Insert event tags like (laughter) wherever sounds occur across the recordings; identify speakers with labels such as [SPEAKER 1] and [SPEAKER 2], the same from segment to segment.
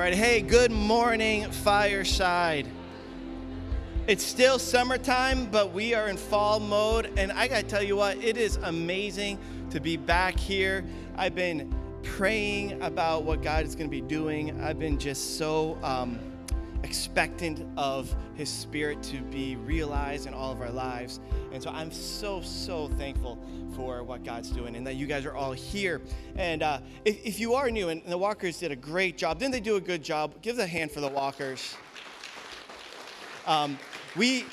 [SPEAKER 1] right. Hey, good morning, Fireside. It's still summertime, but we are in fall mode. And I got to tell you what, it is amazing to be back here. I've been praying about what God is going to be doing. I've been just so um, expectant of His Spirit to be realized in all of our lives. And so I'm so, so thankful for what God's doing and that you guys are all here. And uh, if, if you are new, and the Walkers did a great job, didn't they do a good job? Give the hand for the Walkers. Um, we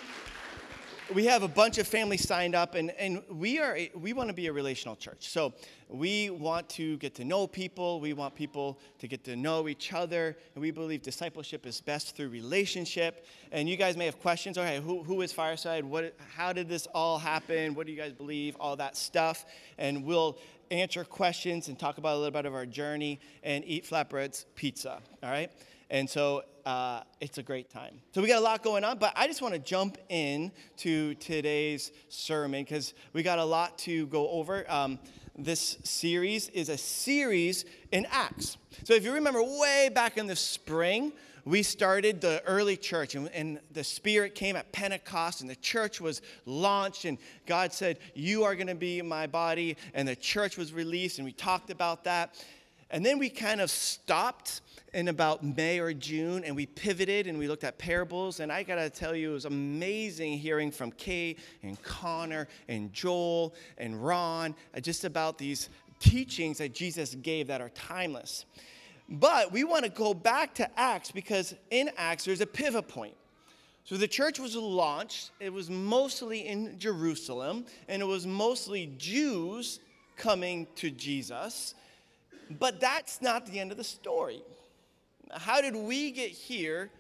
[SPEAKER 1] we have a bunch of families signed up and, and we are we want to be a relational church. So we want to get to know people we want people to get to know each other and we believe discipleship is best through relationship. And you guys may have questions okay who, who is fireside? What how did this all happen? What do you guys believe? All that stuff. And we'll answer questions and talk about a little bit of our journey and eat flatbreads pizza all right and so uh, it's a great time. So we got a lot going on, but I just want to jump in to today's sermon because we got a lot to go over. Um, this series is a series in Acts. So if you remember way back in the spring, we started the early church and, and, the spirit came at pentecost and the church was launched and god said you are going to be my body and the church was released and we talked about that and then we kind of stopped in about May or June and we pivoted and we looked at parables. And I got to tell you, it was amazing hearing from Kay and Connor and Joel and Ron uh, just about these teachings that Jesus gave that are timeless. But we want to go back to Acts because in Acts there's a pivot point. So the church was launched, it was mostly in Jerusalem, and it was mostly Jews coming to Jesus. But that's not the end of the story. How did we get here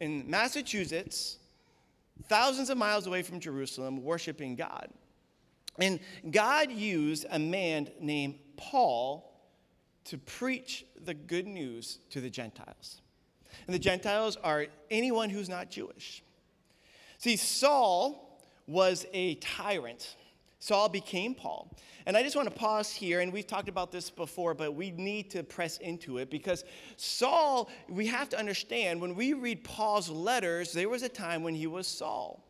[SPEAKER 1] in Massachusetts, thousands of miles away from Jerusalem, worshiping God? And God used a man named Paul to preach the good news to the Gentiles. And the Gentiles are anyone who's not Jewish. See, Saul was a tyrant. Saul became Paul. And I just want to pause here, and we've talked about this before, but we need to press into it because Saul, we have to understand when we read Paul's letters, there was a time when he was Saul.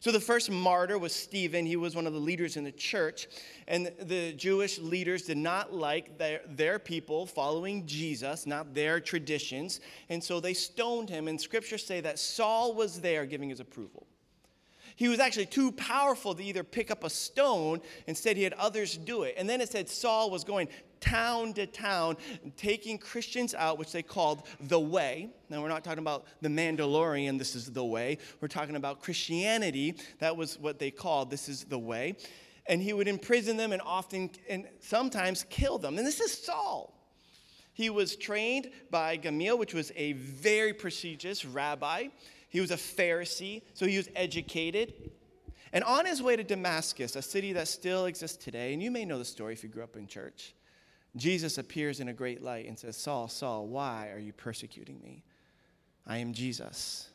[SPEAKER 1] So the first martyr was Stephen. He was one of the leaders in the church. And the Jewish leaders did not like their, their people following Jesus, not their traditions. And so they stoned him. And scriptures say that Saul was there giving his approval. He was actually too powerful to either pick up a stone. Instead, he had others do it. And then it said Saul was going town to town, taking Christians out, which they called the way. Now, we're not talking about the Mandalorian, this is the way. We're talking about Christianity. That was what they called this is the way. And he would imprison them and often and sometimes kill them. And this is Saul. He was trained by Gamaliel, which was a very prestigious rabbi. He was a Pharisee, so he was educated. And on his way to Damascus, a city that still exists today, and you may know the story if you grew up in church, Jesus appears in a great light and says, Saul, Saul, why are you persecuting me? I am Jesus.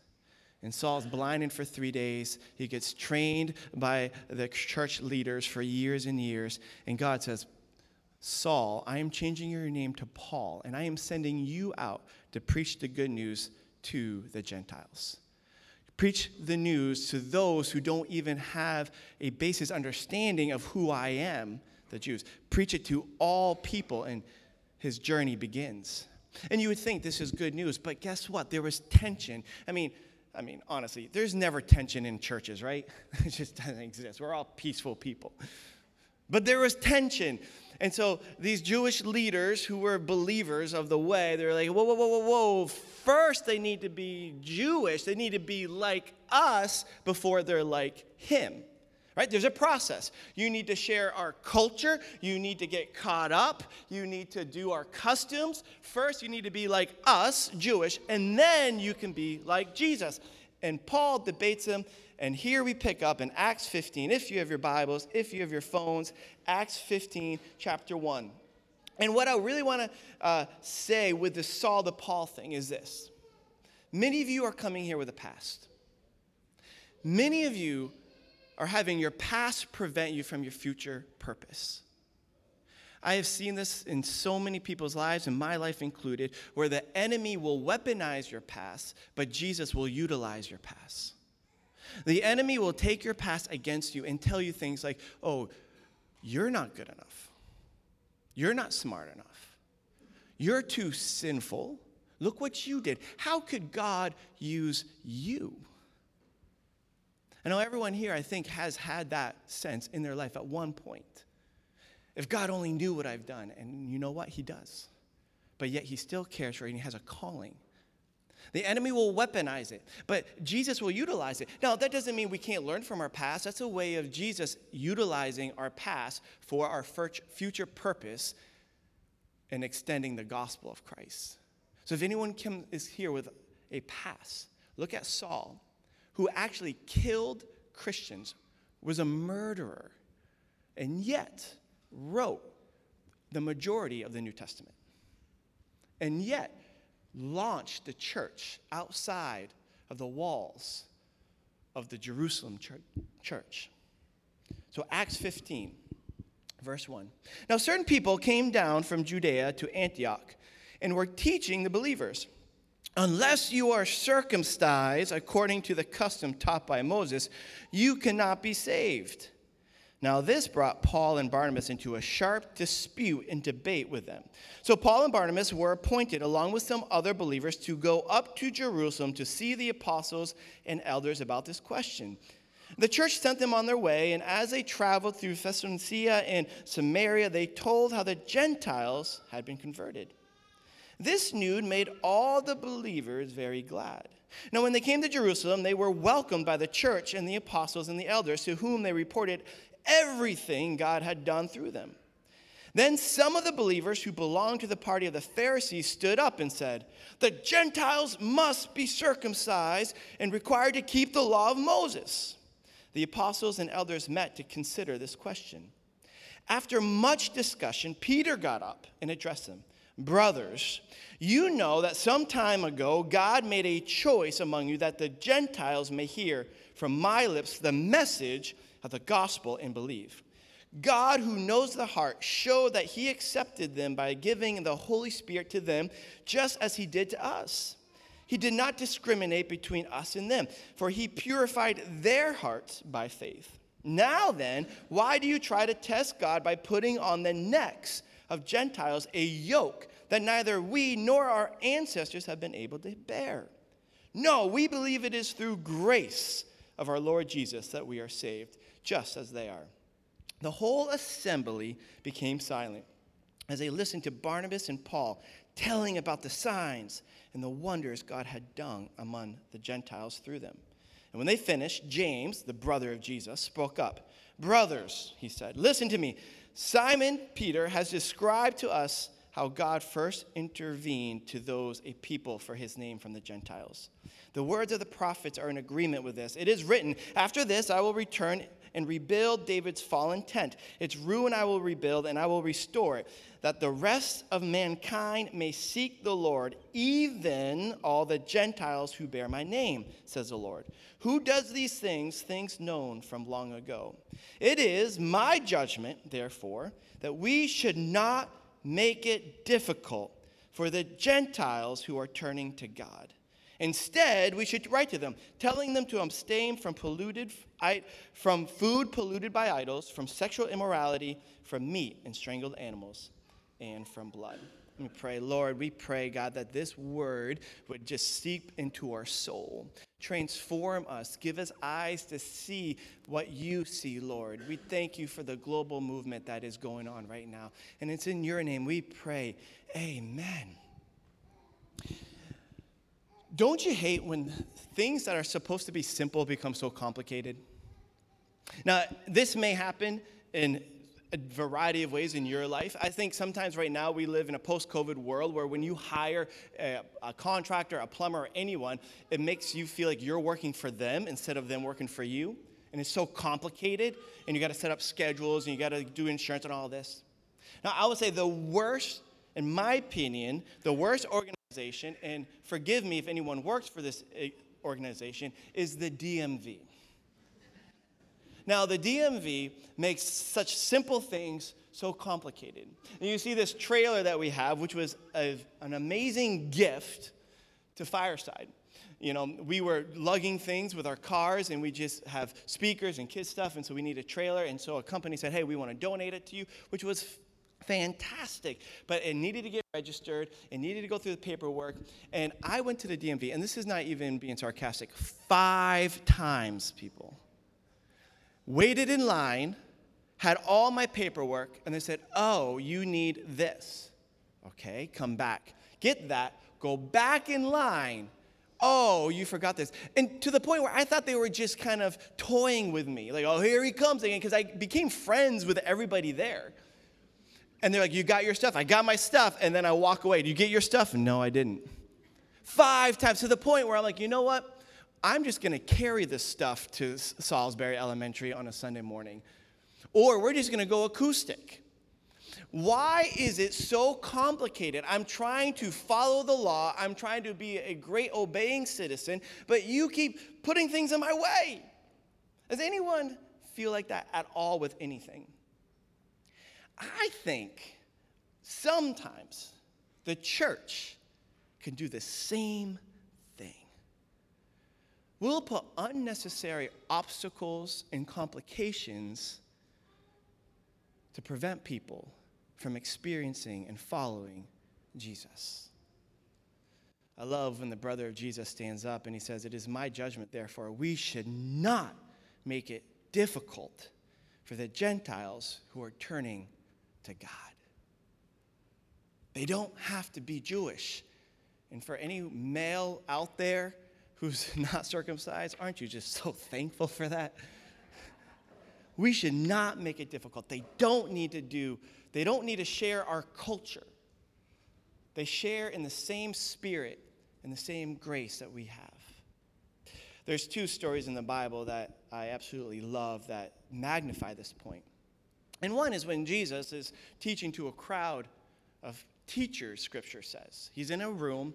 [SPEAKER 1] And Saul's blinded for three days. He gets trained by the church leaders for years and years. And God says, Saul, I am changing your name to Paul, and I am sending you out to preach the good news to the Gentiles. Preach the news to those who don't even have a basis understanding of who I am, the Jews. Preach it to all people, and his journey begins. And you would think this is good news, but guess what? There was tension. I mean, I mean, honestly, there's never tension in churches, right? (laughs) It just doesn't exist. We're all peaceful people. But there was tension. And so these Jewish leaders who were believers of the way, they're like, whoa, whoa, whoa, whoa, whoa. First, they need to be Jewish. They need to be like us before they're like him. Right? There's a process. You need to share our culture. You need to get caught up. You need to do our customs. First, you need to be like us, Jewish, and then you can be like Jesus. And Paul debates him and here we pick up in Acts 15, if you have your Bibles, if you have your phones, Acts 15, chapter 1. And what I really want to uh, say with the Saul to Paul thing is this many of you are coming here with a past. Many of you are having your past prevent you from your future purpose. I have seen this in so many people's lives, and my life included, where the enemy will weaponize your past, but Jesus will utilize your past. The enemy will take your past against you and tell you things like, oh, you're not good enough. You're not smart enough. You're too sinful. Look what you did. How could God use you? I know everyone here, I think, has had that sense in their life at one point. If God only knew what I've done, and you know what? He does. But yet he still cares for you and he has a calling. The enemy will weaponize it, but Jesus will utilize it. Now, that doesn't mean we can't learn from our past. That's a way of Jesus utilizing our past for our future purpose and extending the gospel of Christ. So, if anyone is here with a past, look at Saul, who actually killed Christians, was a murderer, and yet wrote the majority of the New Testament. And yet, launched the church outside of the walls of the Jerusalem church. So, Acts 15, verse 1. Now, certain people came down from Judea to Antioch and were teaching the believers Unless you are circumcised according to the custom taught by Moses, you cannot be saved. Now, this brought Paul and Barnabas into a sharp dispute and debate with them. So, Paul and Barnabas were appointed, along with some other believers, to go up to Jerusalem to see the apostles and elders about this question. The church sent them on their way, and as they traveled through Thessalonica and Samaria, they told how the Gentiles had been converted. This news made all the believers very glad. Now, when they came to Jerusalem, they were welcomed by the church and the apostles and the elders, to whom they reported everything God had done through them. Then some of the believers who belonged to the party of the Pharisees stood up and said, The Gentiles must be circumcised and required to keep the law of Moses. The apostles and elders met to consider this question. After much discussion, Peter got up and addressed them Brothers, you know that some time ago God made a choice among you that the Gentiles may hear from my lips the message of the gospel and believe. God, who knows the heart, showed that He accepted them by giving the Holy Spirit to them, just as He did to us. He did not discriminate between us and them, for He purified their hearts by faith. Now then, why do you try to test God by putting on the necks of Gentiles a yoke that neither we nor our ancestors have been able to bear? No, we believe it is through grace of our Lord Jesus that we are saved just as they are. The whole assembly became silent as they listened to Barnabas and Paul telling about the signs and the wonders God had done among the Gentiles through them. And when they finished, James, the brother of Jesus, spoke up. Brothers, he said, listen to me. Simon Peter has described to us how God first intervened to those a people for his name from the Gentiles. The words of the prophets are in agreement with this. It is written, After this I will return and rebuild David's fallen tent. Its ruin I will rebuild, and I will restore it, that the rest of mankind may seek the Lord, even all the Gentiles who bear my name, says the Lord. Who does these things, things known from long ago? It is my judgment, therefore, that we should not make it difficult for the Gentiles who are turning to God. Instead, we should write to them, telling them to abstain from polluted from food polluted by idols, from sexual immorality, from meat and strangled animals, and from blood. Let me pray, Lord, we pray, God, that this word would just seep into our soul, transform us, give us eyes to see what you see, Lord. We thank you for the global movement that is going on right now. And it's in your name we pray. Amen. Don't you hate when things that are supposed to be simple become so complicated? Now, this may happen in a variety of ways in your life. I think sometimes right now we live in a post COVID world where when you hire a, a, contractor, a plumber, or anyone, it makes you feel like you're working for them instead of them working for you. And it's so complicated, and you got to set up schedules and you got to do insurance and all this. Now, I would say the worst, in my opinion, the worst organization organization, and forgive me if anyone works for this eh, organization, is the DMV. Now, the DMV makes such simple things so complicated. And you see this trailer that we have, which was a, an amazing gift to Fireside. You know, we were lugging things with our cars and we just have speakers and kids stuff, and so we need a trailer. And so a company said, hey, we want to donate it to you, which was fantastic. But it needed to get registered, it needed to go through the paperwork. And I went to the DMV, and this is not even being sarcastic, five times, people. Waited in line, had all my paperwork, and they said, oh, you need this. Okay, come back. Get that, go back in line Oh, you forgot this. And to the point where I thought they were just kind of toying with me. Like, oh, here he comes again, because I became friends with everybody there. And they're like, You got your stuff? I got my stuff. And then I walk away. Do you get your stuff? No, I didn't. Five times to the point where I'm like, You know what? I'm just going to carry this stuff to Salisbury Elementary on a Sunday morning. Or we're just going to go acoustic. Why is it so complicated? I'm trying to follow the law, I'm trying to be a great obeying citizen, but you keep putting things in my way. Does anyone feel like that at all with anything? I think sometimes the church can do the same thing. We'll put unnecessary obstacles and complications to prevent people from experiencing and following Jesus. I love when the brother of Jesus stands up and he says, It is my judgment, therefore, we should not make it difficult for the Gentiles who are turning to God. They don't have to be Jewish. And for any male out there who's (laughs) not circumcised, aren't you just so thankful for that? We should not make it difficult. They don't need to do they don't need to share our culture. They share in the same spirit and the same grace that we have. There's two stories in the Bible that I absolutely love that magnify this point. And one is when Jesus is teaching to a crowd of teachers, scripture says. He's in a room,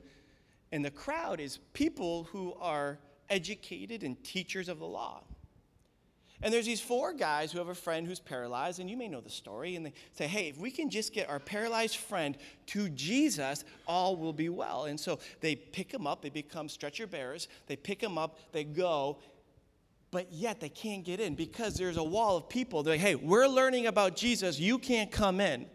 [SPEAKER 1] and the crowd is people who are educated and teachers of the law. And there's these four guys who have a friend who's paralyzed, and you may know the story. And they say, hey, if we can just get our paralyzed friend to Jesus, all will be well. And so they pick him up, they become stretcher bearers, they pick him up, they go, but yet they can't get in because there's a wall of people. They're like, hey, we're learning about Jesus, you can't come in.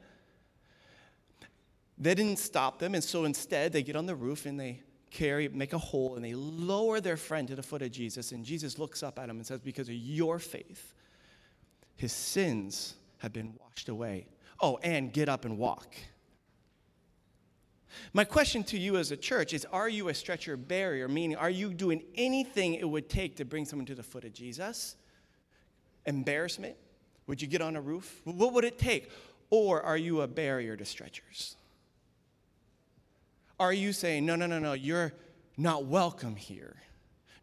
[SPEAKER 1] They didn't stop them, and so instead they get on the roof and they carry, make a hole, and they lower their friend to the foot of Jesus. And Jesus looks up at him and says, Because of your faith, his sins have been washed away. Oh, and get up and walk. My question to you as a church is Are you a stretcher barrier? Meaning, are you doing anything it would take to bring someone to the foot of Jesus? Embarrassment? Would you get on a roof? What would it take? Or are you a barrier to stretchers? Are you saying, no, no, no, no, you're not welcome here?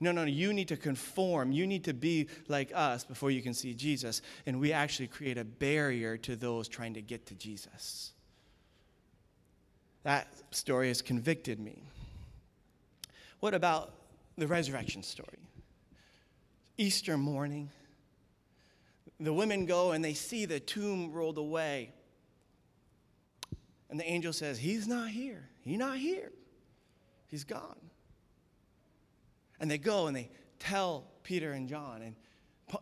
[SPEAKER 1] No, no, no, you need to conform. You need to be like us before you can see Jesus. And we actually create a barrier to those trying to get to Jesus. That story has convicted me. What about the resurrection story? Easter morning, the women go and they see the tomb rolled away. And the angel says, He's not here. He's not here. He's gone. And they go and they tell Peter and John, and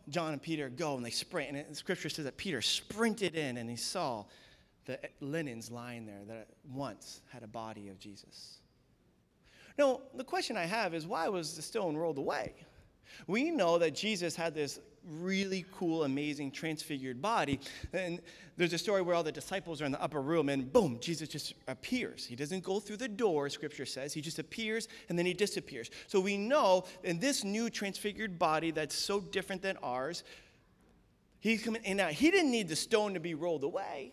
[SPEAKER 1] John and Peter go and they sprint. And the scripture says that Peter sprinted in and he saw the linens lying there that once had a body of Jesus. Now, the question I have is why was the stone rolled away? We know that Jesus had this really cool, amazing, transfigured body. And there's a story where all the disciples are in the upper room, and boom, Jesus just appears. He doesn't go through the door, scripture says. He just appears and then he disappears. So we know in this new transfigured body that's so different than ours, he's coming in now. He didn't need the stone to be rolled away,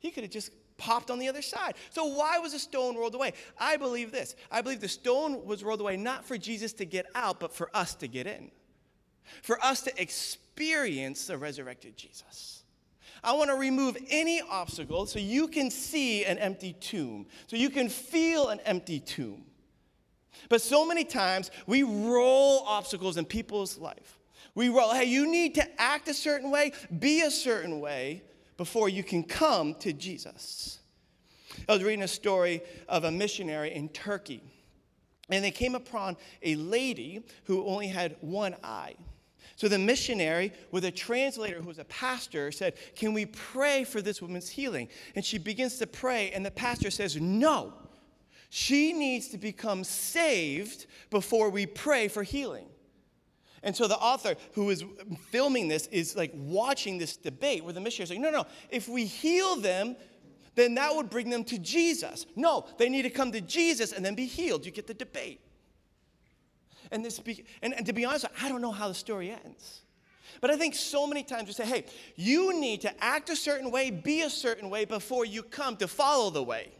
[SPEAKER 1] he could have just popped on the other side. So why was the stone rolled away? I believe this. I believe the stone was rolled away not for Jesus to get out, but for us to get in for us to experience the resurrected Jesus. I want to remove any obstacle so you can see an empty tomb, so you can feel an empty tomb. But so many times we roll obstacles in people's life. We roll, hey, you need to act a certain way, be a certain way, before you can come to Jesus. I was reading a story of a missionary in Turkey, and they came upon a lady who only had one eye. So the missionary, with a translator who was a pastor, said, Can we pray for this woman's healing? And she begins to pray, and the pastor says, No. She needs to become saved before we pray for healing. And so the author who is filming this is like watching this debate where the missionary is saying, no, no, if we heal them, then that would bring them to Jesus. No, they need to come to Jesus and then be healed. You get the debate. And, this be, and, and to be honest, I don't know how the story ends. But I think so many times we say, hey, you need to act a certain way, be a certain way before you come to follow the way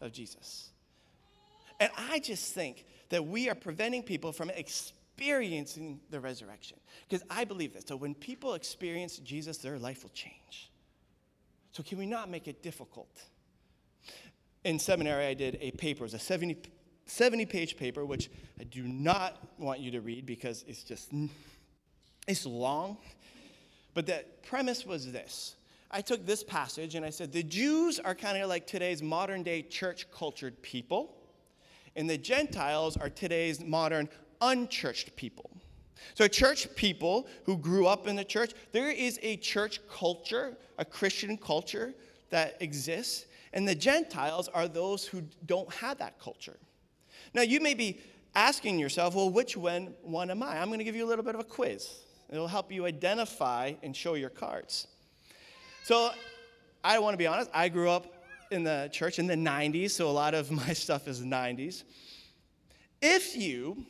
[SPEAKER 1] of Jesus. And I just think that we are preventing people from experiencing the resurrection. Because I believe this. So when people experience Jesus, their life will change. So can we not make it difficult? In seminary, I did a paper. It was a 70, 70 page paper, which I do not want you to read because it's just, it's long. But the premise was this. I took this passage and I said, the Jews are kind of like today's modern day church cultured people, and the Gentiles are today's modern unchurched people. So, church people who grew up in the church, there is a church culture, a Christian culture that exists, and the Gentiles are those who don't have that culture. Now, you may be asking yourself, well, which one, one am I? I'm going to give you a little bit of a quiz. It'll help you identify and show your cards. So, I want to be honest, I grew up in the church in the 90s, so a lot of (laughs) my stuff is 90s. If you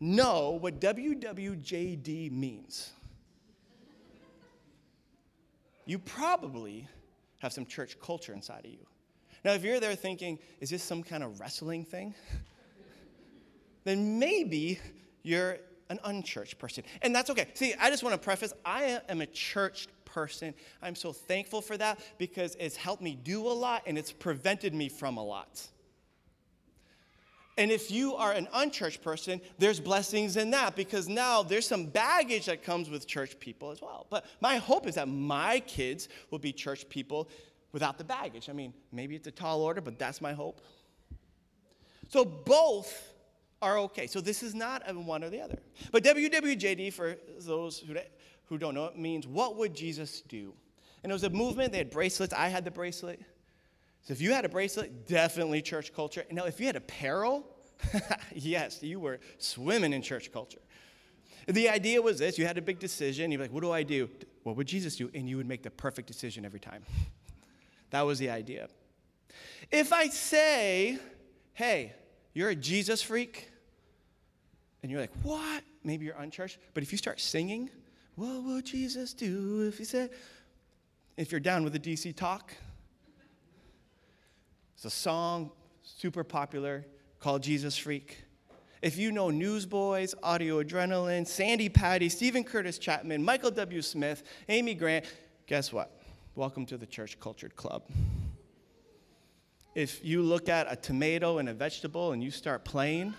[SPEAKER 1] know what WWJD means. You probably have some church culture inside of you. Now, if you're there thinking, is this some kind of wrestling thing? then maybe you're an unchurched person. And that's okay. See, I just want to preface I am a church person. I'm so thankful for that because it's helped me do a lot and it's prevented me from a lot. And if you are an unchurched person, there's blessings in that because now there's some baggage that comes with church people as well. But my hope is that my kids will be church people without the baggage. I mean, maybe it's a tall order, but that's my hope. So both are okay. So this is not a one or the other. But WWJD, for those who, who don't know, it means what would Jesus do? And it was a movement, they had bracelets. I had the bracelet. So if you had a bracelet, definitely church culture. Now, if you had apparel, (laughs) yes, you were swimming in church culture. The idea was this you had a big decision. You're like, what do I do? What would Jesus do? And you would make the perfect decision every time. (laughs) that was the idea. If I say, hey, you're a Jesus freak, and you're like, what? Maybe you're unchurched. But if you start singing, what would Jesus do if he said, if you're down with the DC talk, it's a song, super popular, called Jesus Freak. If you know Newsboys, Audio Adrenaline, Sandi Patty, Steven Curtis Chapman, Michael W. Smith, Amy Grant, guess what? Welcome to the Church Cultured Club. If you look at a tomato and a vegetable and you start playing,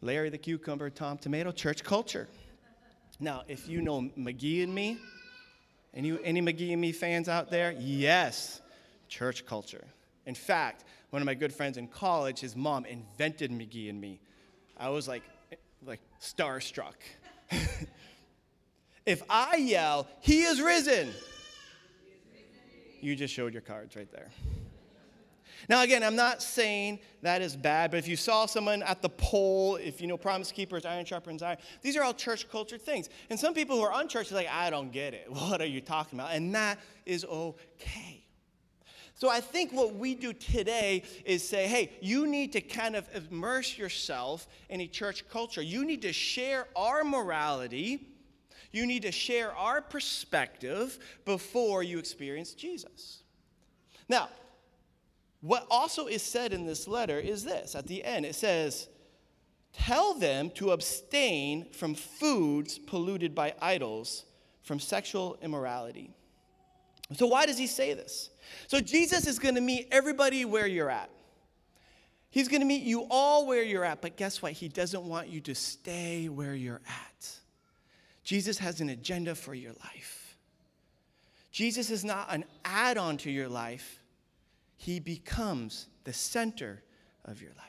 [SPEAKER 1] Larry the Cucumber, Tom Tomato, church culture. Now, if you know McGee and me, any, any McGee and me fans out there? Yes, church culture. In fact, one of my good friends in college, his mom invented McGee and me. I was like, like starstruck. (laughs) if I yell, He is risen, you just showed your cards right there. Now, again, I'm not saying that is bad, but if you saw someone at the pole, if you know Promise Keepers, Iron Sharpens Iron, these are all church culture things. And some people who are unchurched are like, I don't get it. (laughs) What are you talking about? And that is okay. So I think what we do today is say, hey, you need to kind of immerse yourself in a church culture. You need to share our morality. You need to share our perspective before you experience Jesus. Now, what also is said in this letter is this at the end it says, Tell them to abstain from foods polluted by idols, from sexual immorality. So, why does he say this? So, Jesus is going to meet everybody where you're at. He's going to meet you all where you're at, but guess what? He doesn't want you to stay where you're at. Jesus has an agenda for your life. Jesus is not an add on to your life, he becomes the center of your life.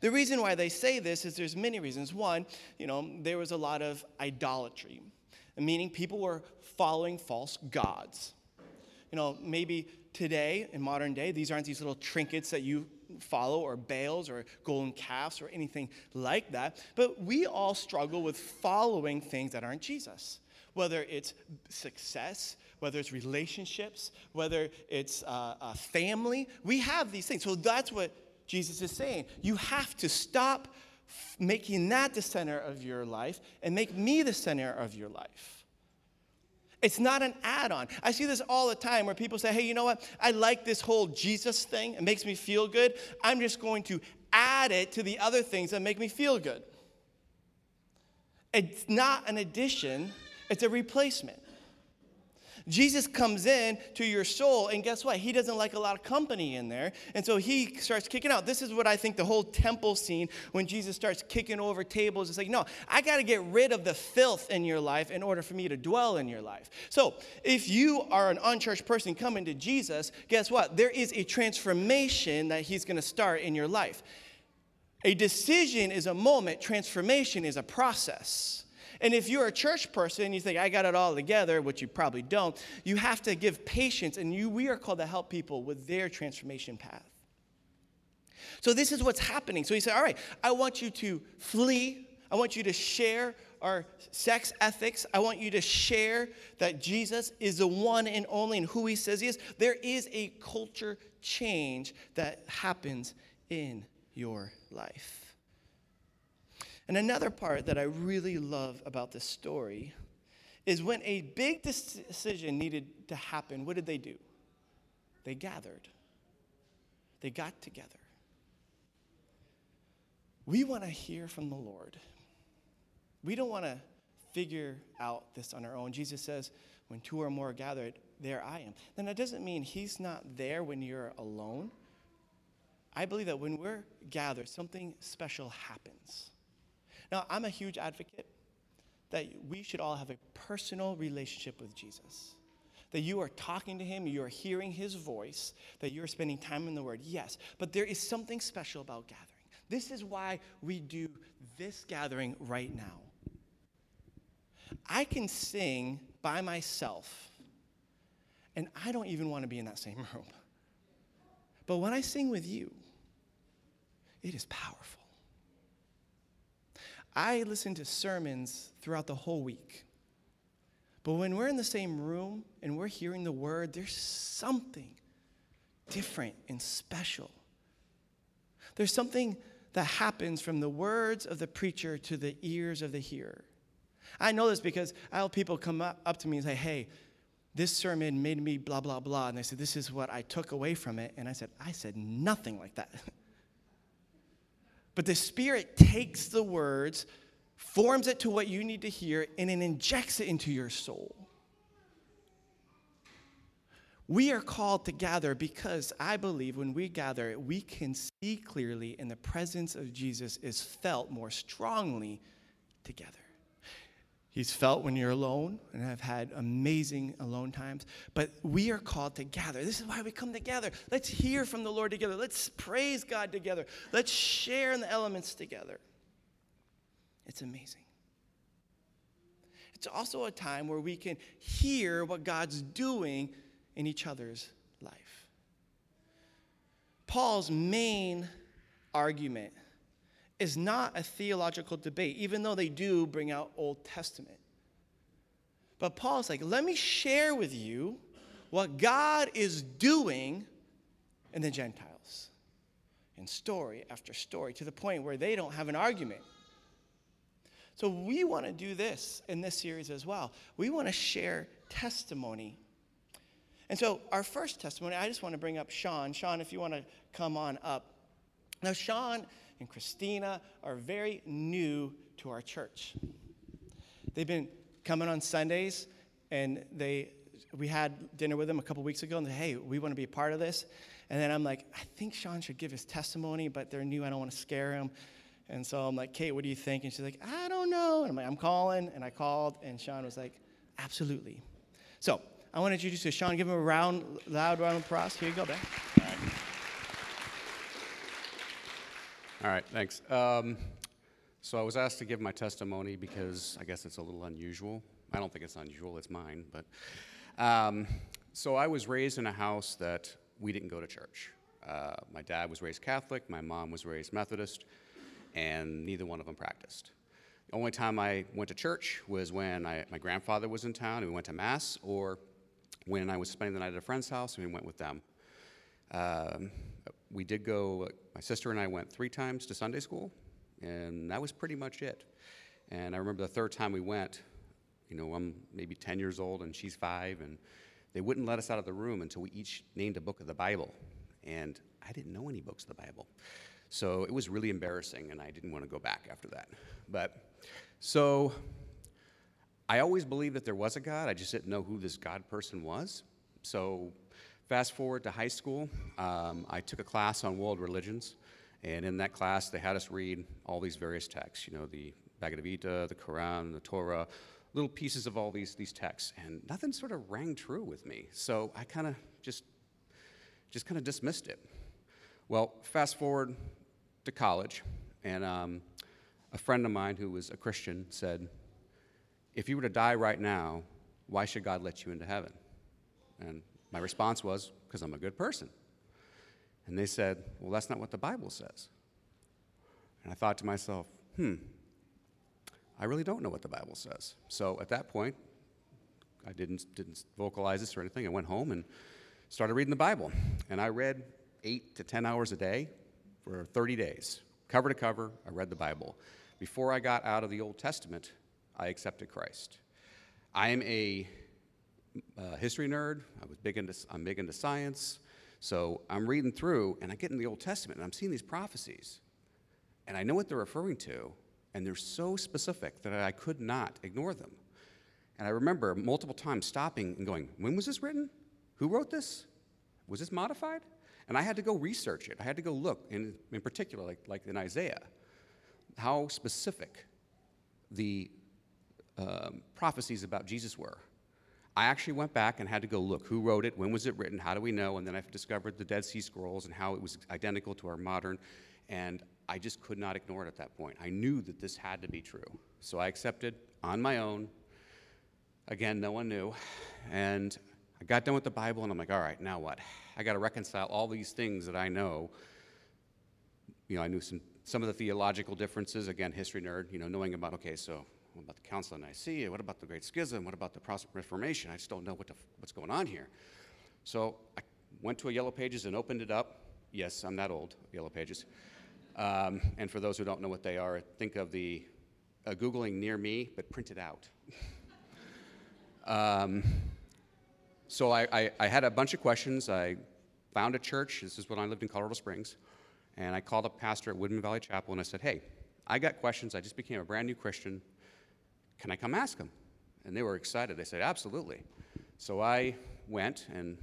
[SPEAKER 1] The reason why they say this is there's many reasons. One, you know, there was a lot of idolatry, meaning people were following false gods. You know, maybe today in modern day, these aren't these little trinkets that you follow or Baals or golden calves or anything like that, but we all struggle with following things that aren't Jesus. Whether it's success, whether it's relationships, whether it's uh, a family, we have these things. So that's what Jesus is saying. You have to stop making that the center of your life and make me the center of your life. It's not an add on. I see this all the time where people say, hey, you know what? I like this whole Jesus thing. It makes me feel good. I'm just going to add it to the other things that make me feel good. It's not an addition, it's a replacement. Jesus comes in to your soul, and guess what? He doesn't like a lot of company in there. And so he starts kicking out. This is what I think the whole temple scene, when Jesus starts kicking over tables, it's like, no, I got to get rid of the filth in your life in order for me to dwell in your life. So if you are an unchurched person coming to Jesus, guess what? There is a transformation that he's going to start in your life. A decision is a moment, transformation is a process. And if you're a church person and you think, I got it all together, which you probably don't, you have to give patience, and you, we are called to help people with their transformation path. So this is what's happening. So he said, All right, I want you to flee. I want you to share our sex ethics. I want you to share that Jesus is the one and only and who he says he is. There is a culture change that happens in your life. And another part that I really love about this story is when a big decision needed to happen, what did they do? They gathered, they got together. We want to hear from the Lord. We don't want to figure out this on our own. Jesus says, when two or more are gathered, there I am. Then that doesn't mean he's not there when you're alone. I believe that when we're gathered, something special happens. Now, I'm a huge advocate that we should all have a personal relationship with Jesus. That you are talking to him, you are hearing his voice, that you're spending time in the Word, yes. But there is something special about gathering. This is why we do this gathering right now. I can sing by myself, and I don't even want to be in that same (laughs) room. But when I sing with you, it is powerful. I listen to sermons throughout the whole week. But when we're in the same room and we're hearing the word, there's something different and special. There's something that happens from the words of the preacher to the ears of the hearer. I know this because I have people come up, up to me and say, hey, this sermon made me blah, blah, blah. And they said, this is what I took away from it. And I said, I said nothing like that. (laughs) But the Spirit takes the words, forms it to what you need to hear, and then injects it into your soul. We are called to gather because I believe when we gather, we can see clearly, and the presence of Jesus is felt more strongly together. He's felt when you're alone, and I've had amazing alone times. But we are called to gather. This is why we come together. Let's hear from the Lord together. Let's praise God together. Let's share in the elements together. It's amazing. It's also a time where we can hear what God's doing in each other's life. Paul's main argument is not a theological debate, even though they do bring out Old Testament. But Paul's like, let me share with you what God is doing in the Gentiles. In story after story, to the point where they don't have an argument. So we want to do this in this series as well. We want to share testimony. And so our first testimony, I just want to bring up Sean. Sean, if you want to come on up. Now, Sean and Christina are very new to our church. They've been coming on Sundays, and they we had dinner with them a couple weeks ago, and they hey, we want to be a part of this. And then I'm like, I think Sean should give his testimony, but they're new. I don't want to scare him. And so I'm like, Kate, what do you think? And she's like, I don't know. And I'm like, I'm calling. And I called, and Sean was like, absolutely. So I want to introduce you to Sean. Give him a round, loud round of applause. Here you go, Ben.
[SPEAKER 2] All right, thanks. Um, so I was asked to give my testimony because I guess it's a little unusual. I don't think it's unusual, it's mine. But um, so I was raised in a house that we didn't go to church. Uh, my dad was raised Catholic, my mom was raised Methodist, and neither one of them practiced. The only time I went to church was when I, my grandfather was in town and we went to Mass, or when I was spending the night at a friend's house and we went with them. Um, we did go, my sister and I went three times to Sunday school, and that was pretty much it. And I remember the third time we went, you know, I'm maybe 10 years old and she's five, and they wouldn't let us out of the room until we each named a book of the Bible. And I didn't know any books of the Bible. So it was really embarrassing, and I didn't want to go back after that. But so I always believed that there was a God, I just didn't know who this God person was. So fast forward to high school, um, I took a class on world religions. And in that class, they had us read all these various texts, you know, the Bhagavad Gita, the Quran, the Torah, little pieces of all these, these texts. And nothing sort of rang true with me. So I kind of just, just kind of dismissed it. Well, fast forward to college, and um, a friend of mine who was a Christian said, If you were to die right now, why should God let you into heaven? And my response was, Because I'm a good person. And they said, Well, that's not what the Bible says. And I thought to myself, Hmm, I really don't know what the Bible says. So at that point, I didn't, didn't vocalize this or anything. I went home and started reading the Bible. And I read eight to 10 hours a day for 30 days. Cover to cover, I read the Bible. Before I got out of the Old Testament, I accepted Christ. I am a uh, history nerd. I was big into, I'm big into science. So I'm reading through, and I get in the Old Testament, and I'm seeing these prophecies. And I know what they're referring to, and they're so specific that I could not ignore them. And I remember multiple times stopping and going, When was this written? Who wrote this? Was this modified? And I had to go research it. I had to go look, in, in particular, like, like in Isaiah, how specific the um, prophecies about Jesus were. I actually went back and had to go look who wrote it, when was it written, how do we know? And then I discovered the Dead Sea Scrolls and how it was identical to our modern. And I just could not ignore it at that point. I knew that this had to be true. So I accepted on my own. Again, no one knew. And I got done with the Bible and I'm like, all right, now what? I got to reconcile all these things that I know. You know, I knew some, some of the theological differences, again, history nerd, you know, knowing about, okay, so what about the Council of Nicaea? What about the Great Schism? What about the Protestant Reformation? I just don't know what the, what's going on here. So I went to a Yellow Pages and opened it up. Yes, I'm that old, Yellow Pages. Um, and for those who don't know what they are, think of the uh, Googling near me, but printed out. (laughs) um, so I, I, I, had a bunch of questions. I found a church. This is when I lived in Colorado Springs. And I called up pastor at Woodman Valley Chapel and I said, hey, I got questions. I just became a brand new Christian. Can I come ask them? And they were excited. They said, absolutely. So I went, and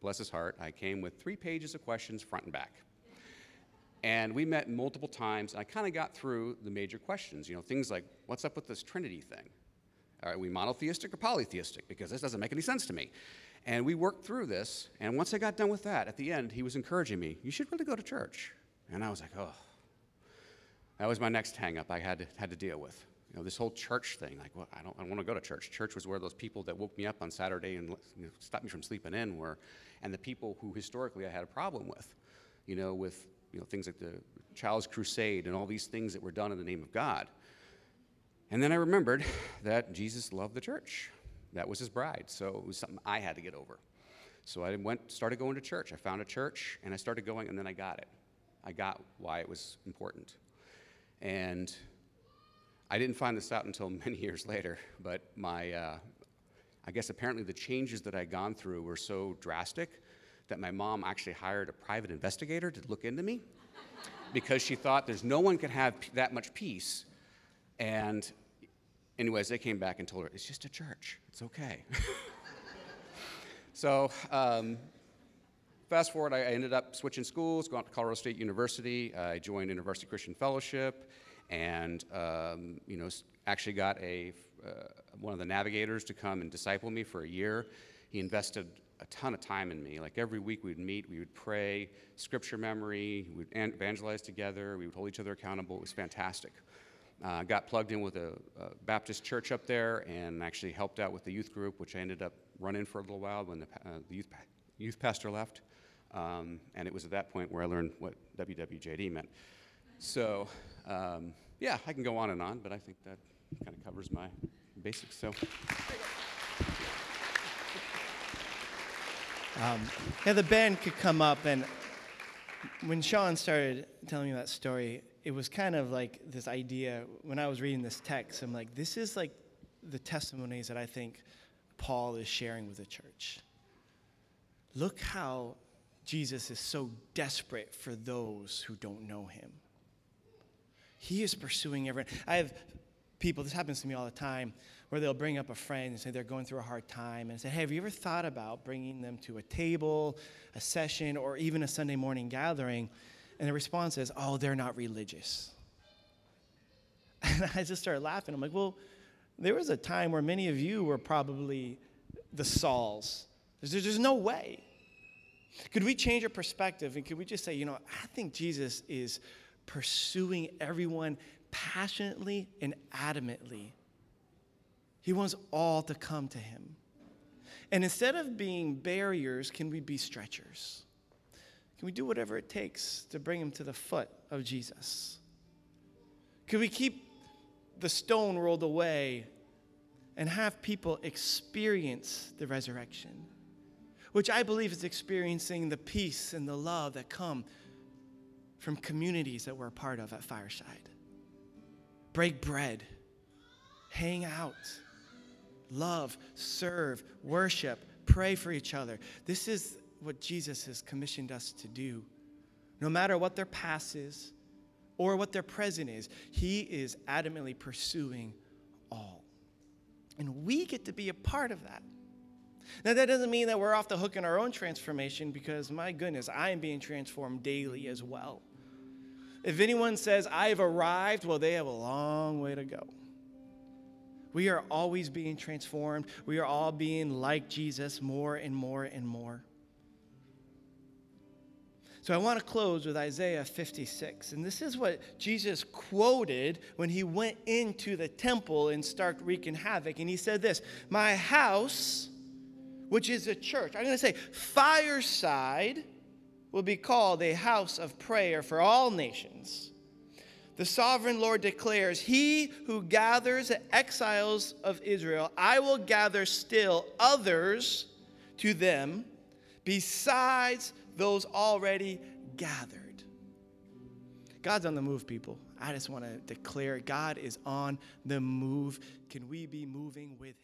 [SPEAKER 2] bless his heart, I came with three pages of questions front and back. And we met multiple times, and I kind of got through the major questions. You know, things like, what's up with this Trinity thing? Are we monotheistic or polytheistic? Because this doesn't make any sense to me. And we worked through this, and once I got done with that, at the end, he was encouraging me, you should really go to church. And I was like, oh. That was my next hang up I had to, had to deal with. You know, this whole church thing, like, well, I don't, I don't want to go to church. Church was where those people that woke me up on Saturday and you know, stopped me from sleeping in were, and the people who historically I had a problem with, you know, with you know, things like the Child's Crusade and all these things that were done in the name of God. And then I remembered that Jesus loved the church. That was his bride. So it was something I had to get over. So I went, started going to church. I found a church and I started going, and then I got it. I got why it was important. And I didn't find this out until (laughs) many years later, but my, uh, I guess apparently the changes that I'd gone through were so drastic that my mom actually hired a private investigator to look into me because she thought there's no one can have that much peace. And, anyways, they came back and told her, it's just a church, it's okay. (laughs) so, um, fast forward, I ended up switching schools, going to Colorado State University. I joined University Christian Fellowship and um, you know actually got a uh, one of the navigators to come and disciple me for a year. he invested a ton of time in me. Like every week we'd meet, we would pray, scripture memory, we would evangelize together, we would hold each other accountable. It was fantastic. Uh, got plugged in with a, a, Baptist church up there and actually helped out with the youth group, which I ended up running for a little while when the, uh, the youth, youth pastor left. Um, and it was at that point where I learned what WWJD meant. So, um, yeah, I can go on and on, but I think that kind of covers my basics. So.
[SPEAKER 1] Um, yeah, the band could come up, and when Sean started telling me that story, it was kind of like this idea. When I was reading this text, I'm like, this is like the testimonies that I think Paul is sharing with the church. Look how Jesus is so desperate for those who don't know him. He is pursuing everyone. I have people, this happens to me all the time, where they'll bring up a friend and say they're going through a hard time and say, Hey, have you ever thought about bringing them to a table, a session, or even a Sunday morning gathering? And the response is, Oh, they're not religious. (laughs) And I just started laughing. I'm like, Well, there was a time where many of you were probably the Sauls. There's, there's no way. Could we change our perspective and could we just say, you know, I think Jesus is pursuing everyone passionately and adamantly. He wants all to come to him. And instead of being barriers, can we be stretchers? Can we do whatever it takes to bring him to the foot of Jesus? Can we keep the stone rolled away and have people experience the resurrection? Which I believe is experiencing the peace and the love that come from communities that we're a part of at Fireside break bread, hang out, love, serve, worship, pray for each other. This is what Jesus has commissioned us to do. No matter what their past is or what their present is, He is adamantly pursuing all. And we get to be a part of that. Now, that doesn't mean that we're off the hook in our own transformation because, my goodness, I am being transformed daily as well. If anyone says, I've arrived, well, they have a long way to go. We are always being transformed. We are all being like Jesus more and more and more. So I want to close with Isaiah 56. And this is what Jesus quoted when he went into the temple and started wreaking havoc. And he said this My house, which is a church, I'm going to say fireside will be called a house of prayer for all nations. The sovereign Lord declares, He who gathers the exiles of Israel, I will gather still others to them besides those already gathered. God's on the move, people. I just want to declare God is on the move. Can we be moving with Him?